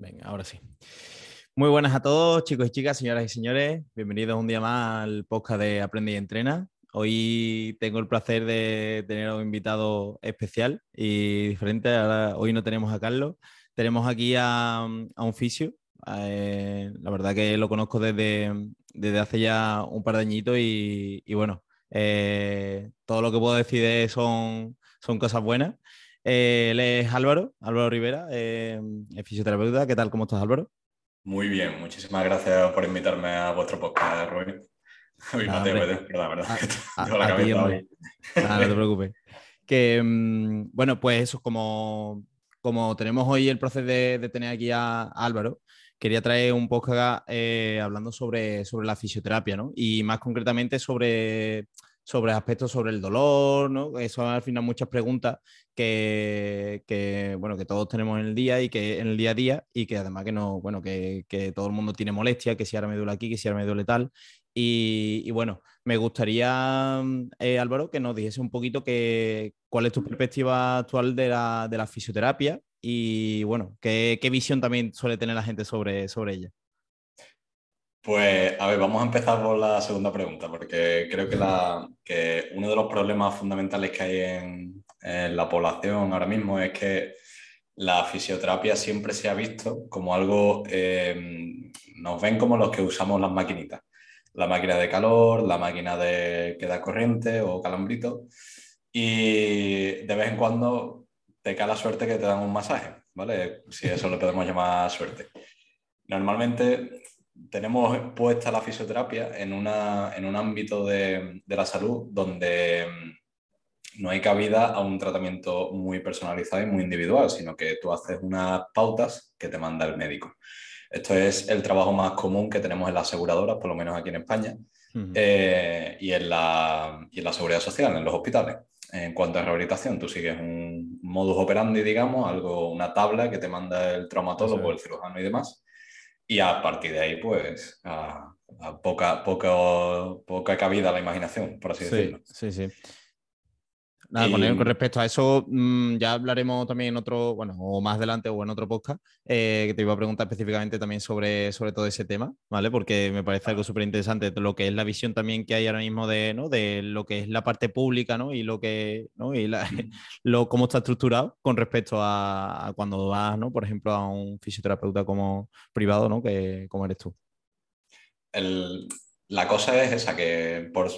Venga, ahora sí. Muy buenas a todos, chicos y chicas, señoras y señores. Bienvenidos un día más al podcast de Aprende y Entrena. Hoy tengo el placer de tener un invitado especial y diferente. hoy no tenemos a Carlos, tenemos aquí a, un fisio. Eh, la verdad que lo conozco desde, desde hace ya un par de añitos y, bueno, eh, todo lo que puedo decir son, son cosas buenas. Eh, él es Álvaro, Álvaro Rivera, eh, fisioterapeuta. ¿Qué tal? ¿Cómo estás, Álvaro? Muy bien, muchísimas gracias por invitarme a vuestro podcast, Rubén. Uy, verdad, la cabeza no te preocupes. Que, mm, bueno, pues eso, como, como tenemos hoy el proceso de, tener aquí a, Álvaro, quería traer un podcast eh, hablando sobre, sobre la fisioterapia, ¿no? Y más concretamente sobre sobre aspectos sobre el dolor, ¿no? Eso al final muchas preguntas que, bueno, que todos tenemos en el día y que en el día a día y que además que no, bueno, que, todo el mundo tiene molestia, que si ahora me duele aquí, que si ahora me duele tal. Y, bueno, me gustaría, eh, Álvaro, que nos dijese un poquito que, cuál es tu perspectiva actual de la, de la fisioterapia y bueno, qué, qué, visión también suele tener la gente sobre, sobre ella. Pues, a ver, vamos a empezar por la segunda pregunta, porque creo que, la, que uno de los problemas fundamentales que hay en, la población ahora mismo es que la fisioterapia siempre se ha visto como algo, eh, nos ven como los que usamos las maquinitas, la máquina de calor, la máquina de que da corriente o calambrito, y de vez en cuando te cae la suerte que te dan un masaje, ¿vale? Si eso lo podemos llamar suerte. Normalmente tenemos puesta la fisioterapia en, una, en un ámbito de, de, la salud donde mm, no hay cabida a un tratamiento muy personalizado y muy individual, sino que tú haces unas pautas que te manda el médico. Esto es el trabajo más común que tenemos en las aseguradoras, por lo menos aquí en España, eh, y, en la, y en la seguridad social, en los hospitales. En cuanto a rehabilitación, tú sigues un modus operandi, digamos, algo, una tabla que te manda el traumatólogo, el cirujano y demás y a partir de ahí, pues, a, poca, poca, poca cabida a la imaginación, por así decirlo. Sí, sí. Nada, con, respecto a eso, mm, ya hablaremos también en otro, bueno, o más adelante o en otro podcast, eh, que te iba a preguntar específicamente también sobre, sobre todo ese tema, ¿vale? Porque me parece algo súper interesante, lo que es la visión también que hay ahora mismo de, ¿no? de lo que es la parte pública, ¿no? Y lo que, ¿no? Y lo, cómo está estructurado con respecto a, cuando vas, ¿no? Por ejemplo, a un fisioterapeuta como privado, ¿no? Que, como eres tú. La cosa es esa, que por,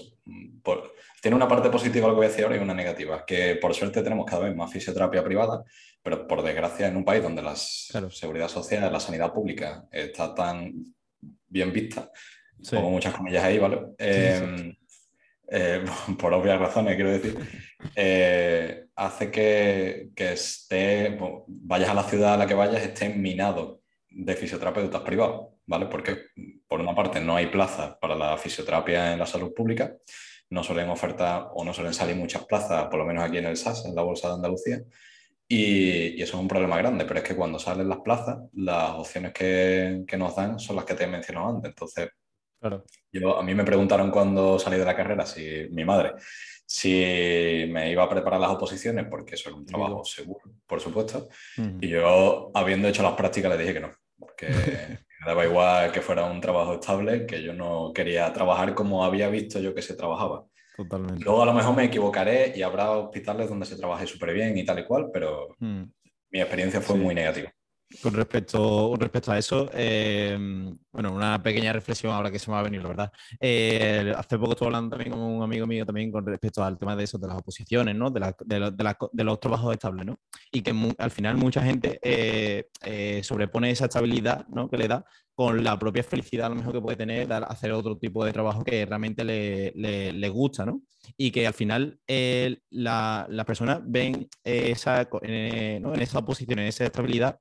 por tiene una parte positiva lo que voy a decir ahora y una negativa, que por suerte tenemos cada vez más fisioterapia privada, pero por desgracia en un país donde la seguridad social, la sanidad pública está tan bien vista, como muchas comillas ahí, ¿vale? Em, eh, por obvias razones, quiero decir, eh, hace que, que esté, vayas a la ciudad a la que vayas, esté minado de fisioterapeutas privados, ¿vale? Porque por una parte no hay plazas para la fisioterapia en la salud pública no suelen ofertar o no suelen salir muchas plazas, por lo menos aquí en el SAS, en la Bolsa de Andalucía, y, eso es un problema grande, pero es que cuando salen las plazas, las opciones que, nos dan son las que te he mencionado antes. Entonces, claro. yo, a mí me preguntaron cuando salí de la carrera, si mi madre, si me iba a preparar las oposiciones, porque eso es un trabajo seguro, por supuesto, y yo, habiendo hecho las prácticas, le dije que no, porque me daba igual que fuera un trabajo estable, que yo no quería trabajar como había visto yo que se trabajaba. Totalmente. Luego a lo mejor me equivocaré y habrá hospitales donde se trabaje súper bien y tal y cual, pero hmm. mi experiencia fue muy negativa. Con respecto, a eso, eh, bueno, una pequeña reflexión ahora que se me va a venir, la verdad. Eh, hace poco estuve hablando también con un amigo mío también con respecto al tema de eso, de las oposiciones, ¿no? De, de, los trabajos estables, ¿no? Y que al final mucha gente eh, sobrepone esa estabilidad, ¿no? Que le da con la propia felicidad a lo mejor que puede tener hacer otro tipo de trabajo que realmente le, gusta, ¿no? Y que al final las la personas ven esa, en esa oposición, en esa estabilidad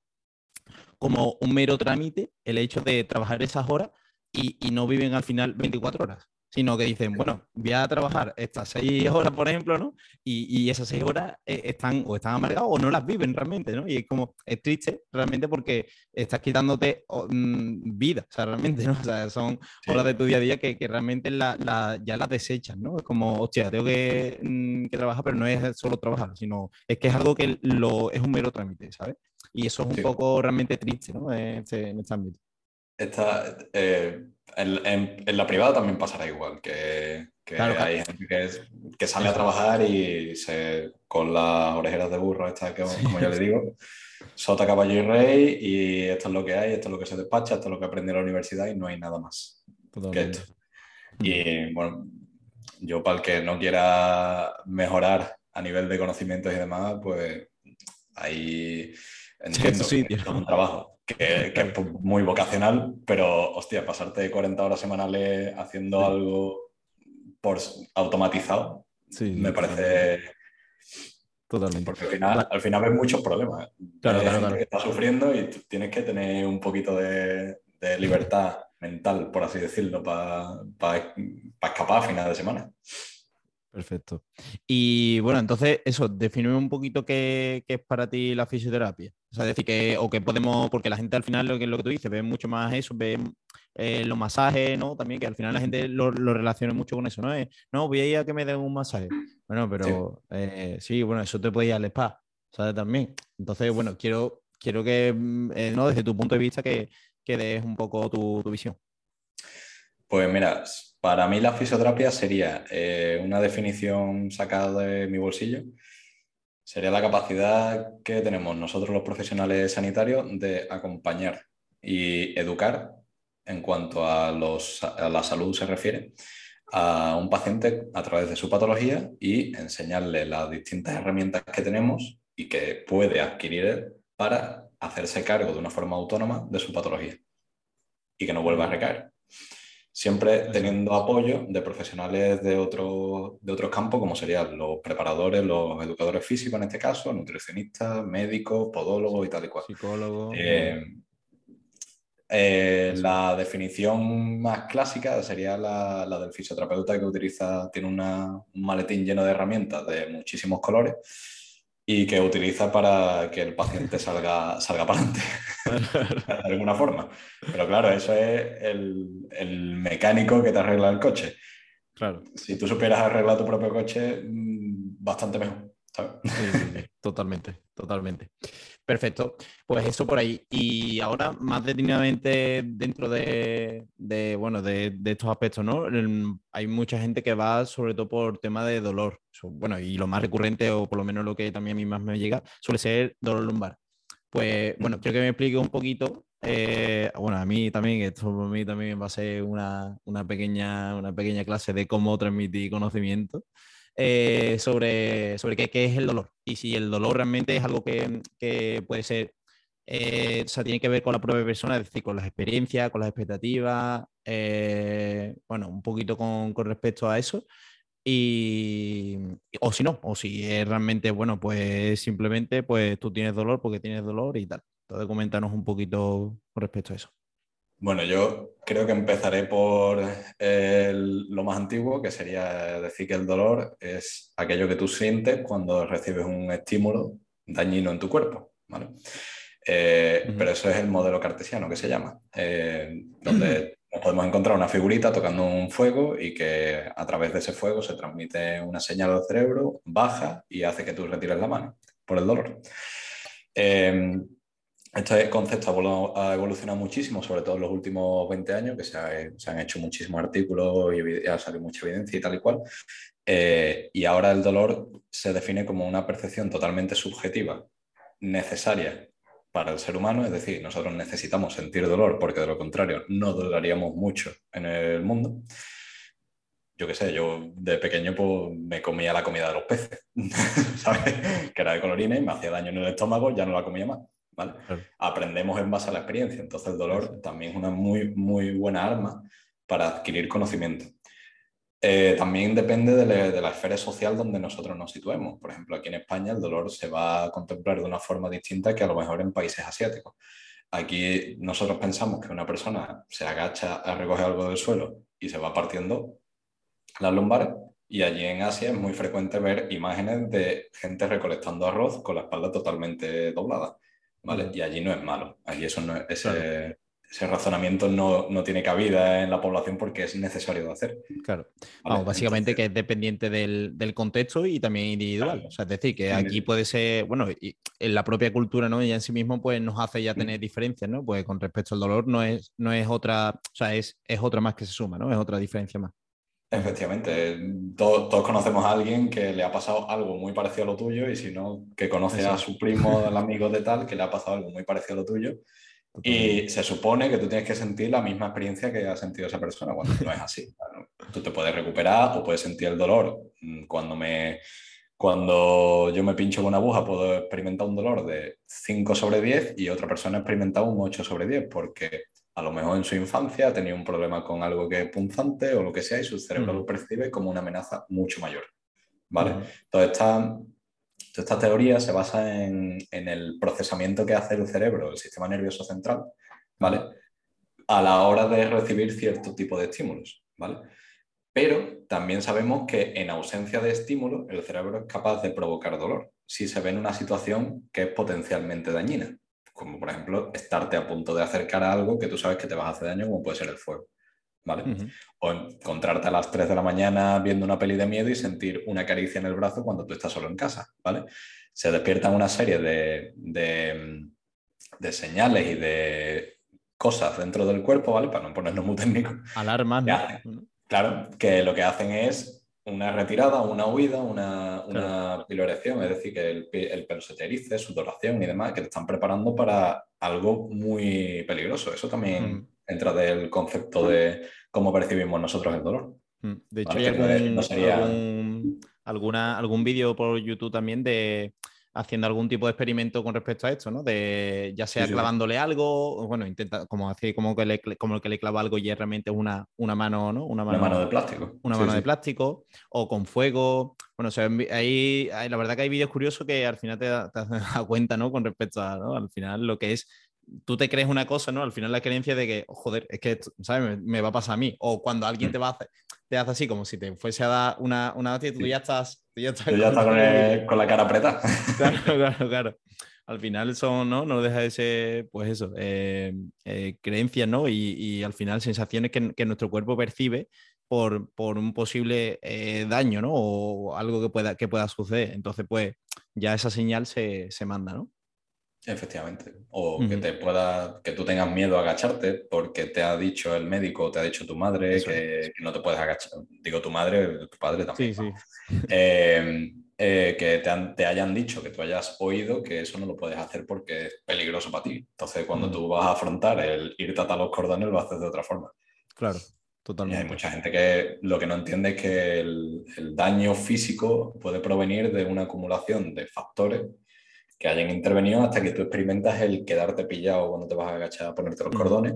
como un mero trámite el hecho de trabajar esas horas y, no viven al final 24 horas. sino que dicen, bueno, voy a trabajar estas seis horas, por ejemplo, ¿no? Y, esas seis horas eh, están o están amargadas o no las viven realmente, ¿no? Y es como, es triste realmente porque estás quitándote mm, vida, o sea, realmente, ¿no? O sea, son horas de tu día a día que, realmente ya las desechas, ¿no? Es como, hostia, tengo mm, que, trabajar, pero no es solo trabajar, sino es que es algo que lo, es un mero trámite, ¿sabes? Y eso es un poco realmente triste, ¿no? En este, en este ámbito. Esta, eh, en, la privada también pasará igual, que, hay gente que, sale a trabajar y se, con las orejeras de burro, esta que, como ya le digo, sota, caballo y rey, y esto es lo que hay, esto es lo que se despacha, esto es lo que aprende en la universidad y no hay nada más que esto. Y bueno, yo para el que no quiera mejorar a nivel de conocimientos y demás, pues ahí entiendo que es un trabajo que, es muy vocacional, pero hostia, pasarte 40 horas semanales haciendo algo por automatizado, me parece... Totalmente. Porque al final, al final ves muchos problemas. Claro, claro, Que está sufriendo y tienes que tener un poquito de, libertad mental, por así decirlo, para escapar a final de semana. Perfecto. Y bueno, entonces, eso, define un poquito qué, es para ti la fisioterapia. O sea, decir, que, o que podemos, porque la gente al final, lo que, lo que tú dices, ve mucho más eso, ve eh, los masajes, ¿no? También que al final la gente lo, relaciona mucho con eso, ¿no? no, voy a ir a que me den un masaje. Bueno, pero sí, eh, bueno, eso te puede ir al spa, ¿sabes? También. Entonces, bueno, quiero, quiero que, eh, ¿no? Desde tu punto de vista, que, que des un poco tu, tu visión. Pues mira, para mí la fisioterapia sería una definición sacada de mi bolsillo. Sería la capacidad que tenemos nosotros los profesionales sanitarios de acompañar y educar en cuanto a, la salud se refiere a un paciente a través de su patología y enseñarle las distintas herramientas que tenemos y que puede adquirir para hacerse cargo de una forma autónoma de su patología y que no vuelva a recaer siempre teniendo apoyo de profesionales de, otro, de otros campos, como serían los preparadores, los educadores físicos en este caso, nutricionistas, médicos, podólogos y tal y cual. Psicólogos. Eh, eh, la definición más clásica sería la, la, del fisioterapeuta que utiliza, tiene un maletín lleno de herramientas de muchísimos colores y que utiliza para que el paciente salga, salga para adelante, de alguna forma. Pero claro, eso es el, el, mecánico que te arregla el coche. Claro. Si tú supieras arreglar tu propio coche, mm, bastante mejor. totalmente, totalmente. Perfecto. Pues eso por ahí. Y ahora, más detenidamente dentro de, bueno, de, estos aspectos, ¿no? Hay mucha gente que va sobre todo por tema de dolor. Bueno, y lo más recurrente, o por lo menos lo que también a mí más me llega, suele ser dolor lumbar. Pues bueno, quiero que me explique un poquito. Eh, bueno, a mí también, esto a mí también va a ser una, una, pequeña, una pequeña clase de cómo transmitir conocimiento. Eh, sobre, sobre qué, qué, es el dolor y si el dolor realmente es algo que, que puede ser, eh, o sea, tiene que ver con la propia persona, es decir, con las experiencias, con las expectativas, eh, bueno, un poquito con, con, respecto a eso. Y, o si no, o si es realmente, bueno, pues simplemente pues tú tienes dolor porque tienes dolor y tal. Entonces, coméntanos un poquito con respecto a eso. Bueno, yo creo que empezaré por lo más antiguo, que sería decir que el dolor es aquello que tú sientes cuando recibes un estímulo dañino en tu cuerpo, ¿vale? Eh, pero eso es el modelo cartesiano que se llama, eh, donde podemos encontrar una figurita tocando un fuego y que a través de ese fuego se transmite una señal al cerebro, baja y hace que tú retires la mano por el dolor. Eh, este concepto ha evolucionado muchísimo, sobre todo en los últimos 20 años, que se, han hecho muchísimos artículos y ha salido mucha evidencia y tal y cual. Eh, y ahora el dolor se define como una percepción totalmente subjetiva, necesaria para el ser humano, es decir, nosotros necesitamos sentir dolor porque de lo contrario no duraríamos mucho en el mundo. Yo qué sé, yo de pequeño pues, me comía la comida de los peces, ¿sabes? Que era de colorina me hacía daño en el estómago, ya no la comía más. Aprendemos en base a la experiencia, entonces el dolor también es una muy, muy buena arma para adquirir conocimiento. Eh, también depende de, la esfera social donde nosotros nos situemos. Por ejemplo, aquí en España el dolor se va a contemplar de una forma distinta que a lo mejor en países asiáticos. Aquí nosotros pensamos que una persona se agacha a recoger algo del suelo y se va partiendo las lumbares. Y allí en Asia es muy frecuente ver imágenes de gente recolectando arroz con la espalda totalmente doblada. ¿Vale? Y allí no es malo. Allí eso no es, ese, ese razonamiento no, no, tiene cabida en la población porque es necesario de hacer. Claro. básicamente que es dependiente del, del, contexto y también individual. O sea, es decir, que aquí puede ser, bueno, y en la propia cultura, ¿no? Ya en sí mismo, pues nos hace ya tener diferencias, ¿no? Pues con respecto al dolor no es, no es otra, o sea, es, es otra más que se suma, ¿no? Es otra diferencia más. Efectivamente, todos, todos, conocemos a alguien que le ha pasado algo muy parecido a lo tuyo y si no, que conoce a su primo, al amigo de tal, que le ha pasado algo muy parecido a lo tuyo y se supone que tú tienes que sentir la misma experiencia que ha sentido esa persona cuando no es así. Tú te puedes recuperar o puedes sentir el dolor. Mm, cuando, me, cuando yo me pincho con una aguja puedo experimentar un dolor de 5 sobre 10 y otra persona ha experimentado un 8 sobre 10 porque a lo mejor en su infancia ha tenido un problema con algo que es punzante o lo que sea y su cerebro lo percibe como una amenaza mucho mayor. ¿Vale? Entonces está esta teoría se basa en, el procesamiento que hace el cerebro, el sistema nervioso central, ¿vale? A la hora de recibir cierto tipo de estímulos, ¿vale? Pero también sabemos que en ausencia de estímulo, el cerebro es capaz de provocar dolor si se ve en una situación que es potencialmente dañina, como por ejemplo estarte a punto de acercar a algo que tú sabes que te vas a hacer daño, como puede ser el fuego. ¿vale? O encontrarte a las 3 de la mañana viendo una peli de miedo y sentir una caricia en el brazo cuando tú estás solo en casa, ¿vale? Se despiertan una serie de, de, señales y de cosas dentro del cuerpo, ¿vale? Para no ponernos muy técnicos. Alarmas, Claro, que lo que hacen es una retirada, una huida, una, una pilorección, es decir, que el, el, pelo se te erice, sudoración y demás, que te están preparando para algo muy peligroso. Eso también entra del concepto de cómo percibimos nosotros el dolor. Mm, de hecho, hay algún, alguna, algún vídeo por YouTube también de haciendo algún tipo de experimento con respecto a esto, ¿no? De ya sea clavándole algo, bueno, intenta como hace como que le, como el que le clava algo y es realmente una, una mano, ¿no? Una mano, de plástico. Una mano de plástico o con fuego. Bueno, o sea, ahí, la verdad que hay vídeos curiosos que al final te, das cuenta, ¿no? Con respecto a, ¿no? Al final lo que es tú te crees una cosa, ¿no? Al final la creencia de que, joder, es que, ¿sabes? Me, va a pasar a mí. O cuando alguien mm. te va a hacer, te hace así como si te fuese a dar una, una y tú ya estás... Tú ya estás, con, la cara apretada. Claro, claro, claro. Al final son, ¿no? No deja de ser, pues eso, eh, eh, creencias, ¿no? Y, al final sensaciones que, nuestro cuerpo percibe por, por un posible eh, daño, ¿no? O algo que pueda, que pueda suceder. Entonces, pues ya esa señal se, se manda, ¿no? Efectivamente. O que te pueda, que tú tengas miedo a agacharte porque te ha dicho el médico, te ha dicho tu madre que, no te puedes agachar. Digo tu madre, tu padre también. Sí, sí. Em, eh, que te, te, hayan dicho, que tú hayas oído que eso no lo puedes hacer porque es peligroso para ti. Entonces, cuando tú vas a afrontar el irte a los cordones, lo haces de otra forma. Claro, totalmente. hay mucha gente que lo que no entiende es que el, el daño físico puede provenir de una acumulación de factores que hayan intervenido hasta que tú experimentas el quedarte pillado cuando te vas a agachar a ponerte los cordones.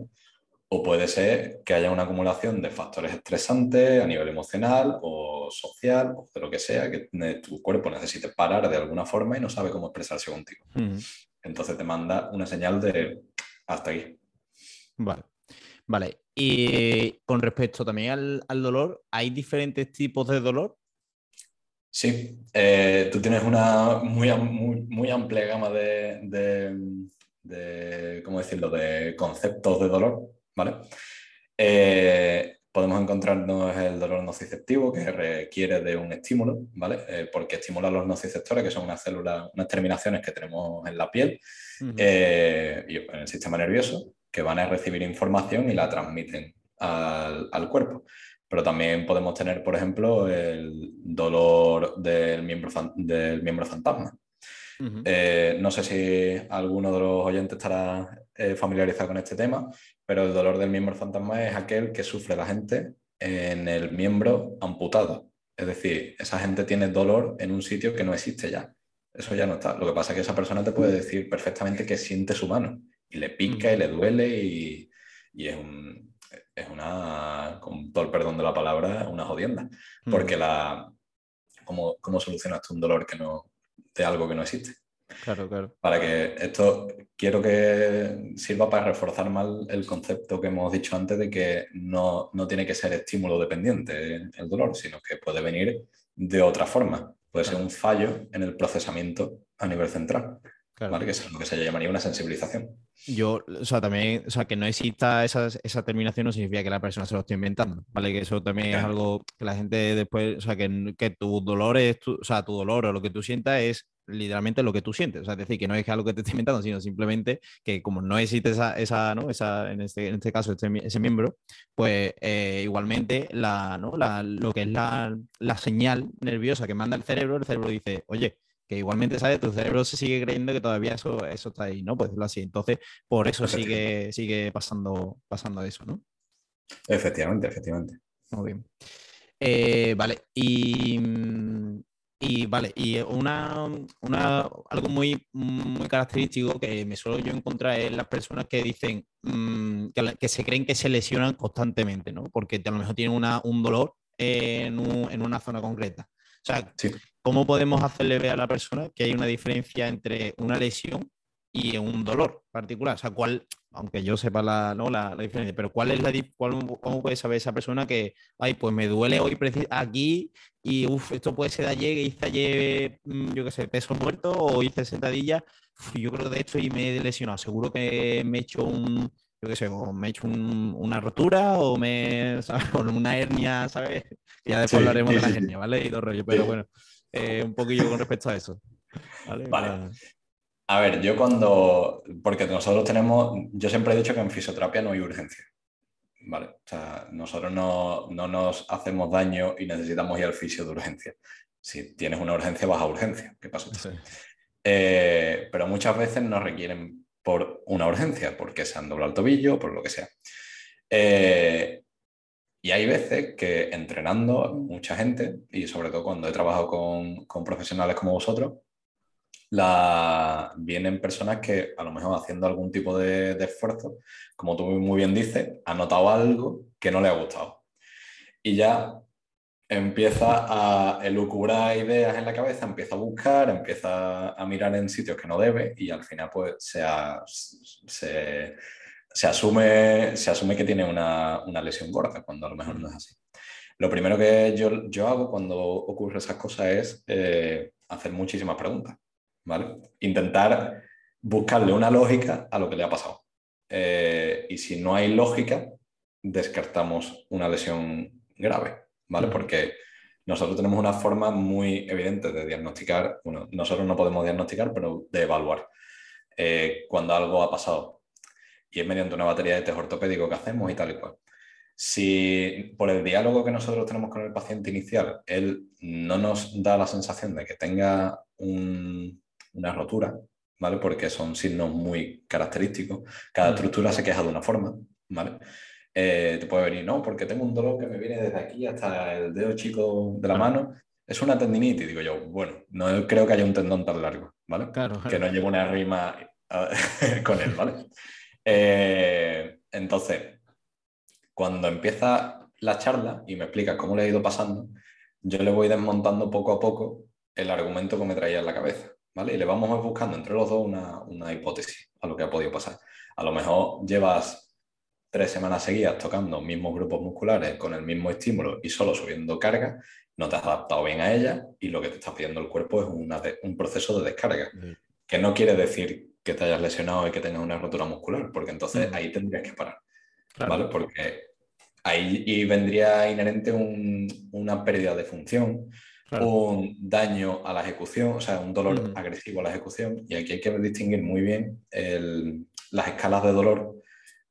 O puede ser que haya una acumulación de factores estresantes a nivel emocional o social o de lo que sea, que tu cuerpo necesite parar de alguna forma y no sabe cómo expresarse contigo. Entonces te manda una señal de hasta aquí. Vale. Vale. Y con respecto también al, al dolor, ¿hay diferentes tipos de dolor? Sí, eh, tú tienes una muy, muy, amplia gama de, de, ¿cómo decirlo?, de conceptos de dolor, ¿vale? Eh, podemos encontrarnos el dolor nociceptivo, que requiere de un estímulo, ¿vale? Eh, porque estimula los nociceptores, que son unas células, unas terminaciones que tenemos en la piel y en el sistema nervioso, que van a recibir información y la transmiten al, al cuerpo pero también podemos tener, por ejemplo, el dolor del miembro, del miembro fantasma. Eh, no sé si alguno de los oyentes estará eh, familiarizado con este tema, pero el dolor del miembro fantasma es aquel que sufre la gente en el miembro amputado. Es decir, esa gente tiene dolor en un sitio que no existe ya. Eso ya no está. Lo que pasa es que esa persona te puede decir perfectamente que siente su mano y le pica y le duele y es un, es una, con todo el perdón de la palabra, una jodienda. Porque la, ¿cómo, ¿cómo solucionas tú un dolor que no, de algo que no existe? Claro, claro. Para que esto, quiero que sirva para reforzar mal el concepto que hemos dicho antes de que no, tiene que ser estímulo dependiente el dolor, sino que puede venir de otra forma. Puede ser un fallo en el procesamiento a nivel central. ¿Vale? Que es lo que se llamaría una sensibilización. Yo, o sea, también, o sea, que no exista esa, esa, terminación no significa que la persona se lo esté inventando, ¿vale? Que eso también es algo que la gente después, o sea, que, que tu dolor es, tu, o sea, tu dolor o lo que tú sientas es literalmente lo que tú sientes. O sea, es decir, que no es que algo que te esté inventando, sino simplemente que como no existe esa, esa, ¿no? esa en, este, en este caso, este, ese miembro, pues eh, igualmente la, ¿no? la, lo que es la, la señal nerviosa que manda el cerebro, el cerebro dice, oye, que igualmente, ¿sabes? Tu cerebro se sigue creyendo que todavía eso, eso está ahí, ¿no? Pues decirlo así. Entonces, por eso sigue, sigue pasando, pasando eso, ¿no? Efectivamente, efectivamente. Muy bien. Eh, vale, y, y, vale, y una, una, algo muy, muy característico que me suelo yo encontrar es las personas que dicen mm, que, se creen que se lesionan constantemente, ¿no? Porque a lo mejor tienen una, un dolor en, en, una zona concreta. O sea, ¿cómo podemos hacerle ver a la persona que hay una diferencia entre una lesión y un dolor particular? O sea, ¿cuál, aunque yo sepa la, ¿no? la, diferencia, pero cuál es la cómo puede saber esa persona que, ay, pues me duele hoy aquí y uff, esto puede ser de ayer, que hice ayer, mm, yo qué sé, peso muerto o hice sentadilla, yo creo que de hecho y me he lesionado, seguro que me he hecho un, yo qué sé, o me he hecho una rotura o me, ¿sabes? Con una hernia, ¿sabes? Ya después hablaremos de la hernia, ¿vale? Y todo rollo, pero bueno. Eh, un poquillo con respecto a eso. Vale. A ver, yo cuando, porque nosotros tenemos, yo siempre he dicho que en fisioterapia no hay urgencia. Vale, o sea, nosotros no, nos hacemos daño y necesitamos ir al fisio de urgencia. Si tienes una urgencia, vas a urgencia. ¿Qué pasa? Eh, pero muchas veces nos requieren por una urgencia, porque se han doblado el tobillo, por lo que sea. Eh, y hay veces que entrenando mucha gente, y sobre todo cuando he trabajado con, profesionales como vosotros, la... vienen personas que a lo mejor haciendo algún tipo de, esfuerzo, como tú muy bien dices, ha notado algo que no le ha gustado. Y ya empieza a elucubrar ideas en la cabeza, empieza a buscar, empieza a mirar en sitios que no debe y al final pues se, se, se asume, se asume que tiene una, lesión gorda, cuando a lo mejor no es así. Lo primero que yo, yo hago cuando ocurre esas cosas es eh, hacer muchísimas preguntas, ¿vale? Intentar buscarle una lógica a lo que le ha pasado. Eh, y si no hay lógica, descartamos una lesión grave, ¿vale? Porque nosotros tenemos una forma muy evidente de diagnosticar, bueno, nosotros no podemos diagnosticar, pero de evaluar eh, cuando algo ha pasado y es mediante una batería de test ortopédico que hacemos y tal y cual. Si por el diálogo que nosotros tenemos con el paciente inicial, él no nos da la sensación de que tenga una rotura, ¿vale? Porque son signos muy característicos. Cada mm. estructura se queja de una forma, ¿vale? Eh, te puede venir, no, porque tengo un dolor que me viene desde aquí hasta el dedo chico de la mano. Es una tendinitis, digo yo. Bueno, no creo que haya un tendón tan largo, ¿vale? Claro, Que no lleve una rima con él, ¿vale? Eh, entonces, cuando empieza la charla y me explica cómo le ha ido pasando, yo le voy desmontando poco a poco el argumento que me traía en la cabeza, ¿vale? Y le vamos buscando entre los dos una, una hipótesis a lo que ha podido pasar. A lo mejor llevas tres semanas seguidas tocando mismos grupos musculares con el mismo estímulo y solo subiendo carga, no te has adaptado bien a ella y lo que te está pidiendo el cuerpo es un proceso de descarga, que no quiere decir que te hayas lesionado y que tengas una rotura muscular, porque entonces mm. ahí tendrías que parar, ¿vale? Porque ahí vendría inherente una pérdida de función, un daño a la ejecución, o sea, un dolor agresivo a la ejecución, y aquí hay que distinguir muy bien las escalas de dolor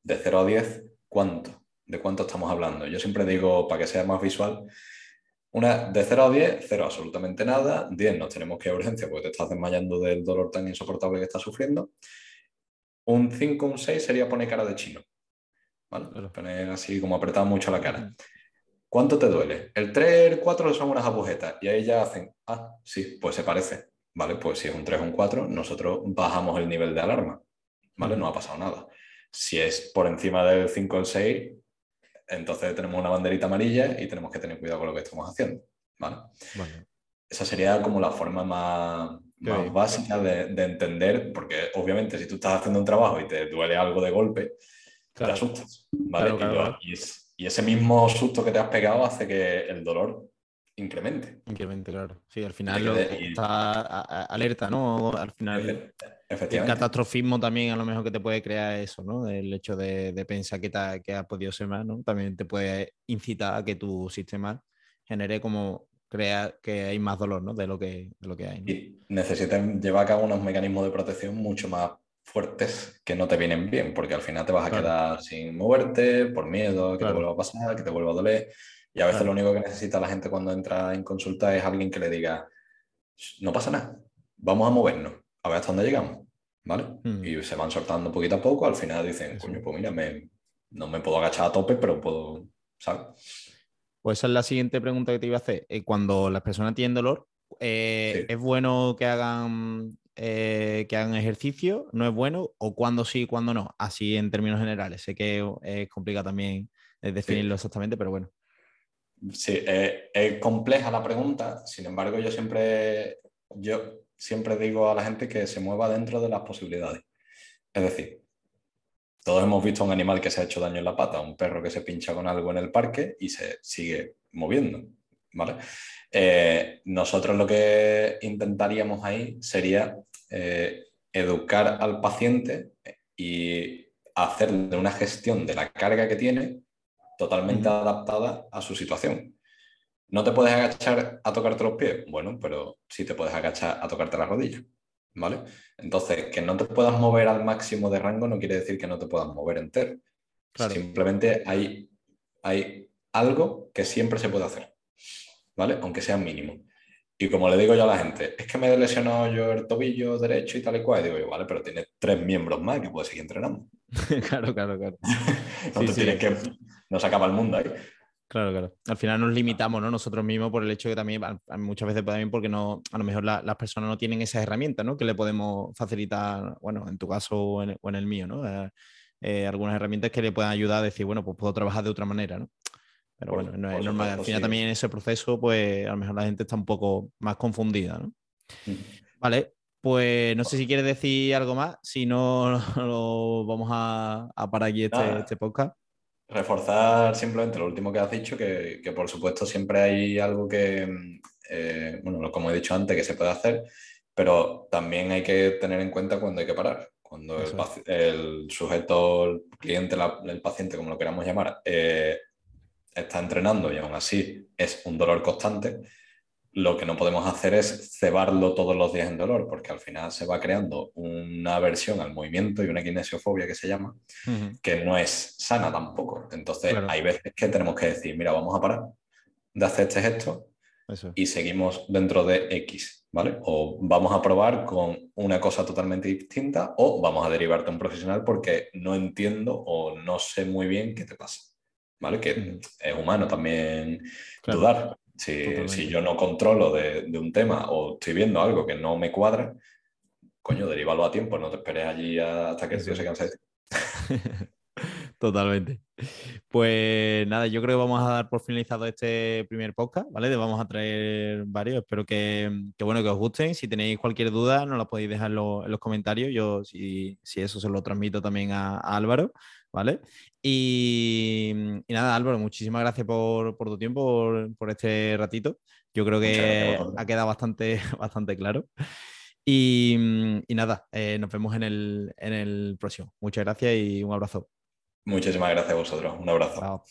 de 0 a 10, ¿cuánto? ¿De cuánto estamos hablando? Yo siempre digo, para que sea más visual, una de 0 a 10, 0 absolutamente nada, 10 nos tenemos que ir a urgencia porque te estás desmayando del dolor tan insoportable que estás sufriendo. Un 5, un 6 sería poner cara de chino. ¿Vale? Poner así como apretado mucho la cara. ¿Cuánto te duele? El 3, el 4 son unas agujetas y ahí ya hacen, ah, sí, pues se parece. Vale, pues si es un 3 o un 4, nosotros bajamos el nivel de alarma. ¿Vale? No ha pasado nada. Si es por encima del 5 o el 6, entonces tenemos una banderita amarilla y tenemos que tener cuidado con lo que estamos haciendo. ¿vale? Esa sería como la forma más, más básica de, entender, porque obviamente si tú estás haciendo un trabajo y te duele algo de golpe, te asustas, ¿vale? y, ese mismo susto que te has pegado hace que el dolor incremente. Incremente, claro. Sí, al final está alerta, ¿no? Al final el catastrofismo también a lo mejor que te puede crear eso, ¿no? El hecho de, pensar que, que ha podido ser más, ¿no? También te puede incitar a que tu sistema genere como crea que hay más dolor, ¿no? De lo que, de lo que hay. Y necesitas llevar a cabo unos mecanismos de protección mucho más fuertes que no te vienen bien, porque al final te vas a quedar sin moverte por miedo, que te vuelva a pasar, que te vuelva a doler. Y a veces lo único que necesita la gente cuando entra en consulta es alguien que le diga, no pasa nada, vamos a movernos, a ver hasta dónde llegamos, ¿vale? Mm. Y se van soltando poquito a poco, al final dicen, coño, pues mira, no me puedo agachar a tope, pero puedo, ¿sabes? Pues esa es la siguiente pregunta que te iba a hacer. Eh, cuando las personas tienen dolor, eh, ¿es bueno que hagan, eh, que hagan ejercicio? ¿No es bueno? ¿O cuándo sí y cuándo no? Así en términos generales. Sé que es complicado también definirlo exactamente, pero bueno. Sí, es compleja la pregunta. Sin embargo, yo siempre, yo siempre digo a la gente que se mueva dentro de las posibilidades. Es decir, todos hemos visto a un animal que se ha hecho daño en la pata, un perro que se pincha con algo en el parque y se sigue moviendo, ¿vale? Eh, nosotros lo que intentaríamos ahí sería eh, educar al paciente y hacerle una gestión de la carga que tiene totalmente adaptada a su situación. ¿No te puedes agachar a tocarte los pies? Bueno, pero sí te puedes agachar a tocarte las rodillas. ¿vale? Entonces, que no te puedas mover al máximo de rango no quiere decir que no te puedas mover entero. Simplemente hay, hay algo que siempre se puede hacer, ¿vale? Aunque sea mínimo. Y como le digo yo a la gente, es que me he lesionado yo el tobillo derecho y tal y cual. Y digo yo, vale, pero tienes tres miembros más que puedes seguir entrenando. claro, claro, claro. no tienes que. No se acaba el mundo ahí. Claro, claro. Al final nos limitamos ¿no? nosotros mismos por el hecho que también muchas veces también porque no, a lo mejor las personas no tienen esas herramientas ¿no? que le podemos facilitar, bueno, en tu caso o en, el mío, ¿no? Eh, eh, algunas herramientas que le puedan ayudar a decir, bueno, pues puedo trabajar de otra manera, ¿no? Pero bueno, no es normal. Al final también en ese proceso, pues a lo mejor la gente está un poco más confundida, ¿no? Vale, pues no sé si quieres decir algo más, si no, lo vamos a, parar aquí este, este podcast reforzar simplemente lo último que has dicho, que, por supuesto siempre hay algo que, eh, bueno, como he dicho antes, que se puede hacer, pero también hay que tener en cuenta cuando hay que parar. Cuando el, sujeto, el cliente, el paciente, como lo queramos llamar, eh, está entrenando y aún así es un dolor constante, lo que no podemos hacer es cebarlo todos los días en dolor, porque al final se va creando una aversión al movimiento y una kinesiofobia que se llama, que no es sana tampoco. Entonces hay veces que tenemos que decir, mira, vamos a parar de hacer este gesto y seguimos dentro de X, ¿vale? O vamos a probar con una cosa totalmente distinta o vamos a derivarte a un profesional porque no entiendo o no sé muy bien qué te pasa, ¿vale? Que es humano también dudar. Si, yo no controlo de, un tema o estoy viendo algo que no me cuadra, coño, derívalo a tiempo, no te esperes allí hasta que el tío se canse. Totalmente. Pues nada, yo creo que vamos a dar por finalizado este primer podcast, ¿vale? Vamos a traer varios. Espero que, bueno, que os gusten. Si tenéis cualquier duda, nos la podéis dejar en, los comentarios. Yo, si, eso, se lo transmito también a Álvaro. ¿Vale? Y, nada, Álvaro, muchísimas gracias por, tu tiempo, por, este ratito. Yo creo que ha quedado bastante, bastante claro. Y, nada, eh, nos vemos en el, en el próximo. Muchas gracias y un abrazo. Muchísimas gracias a vosotros. Un abrazo.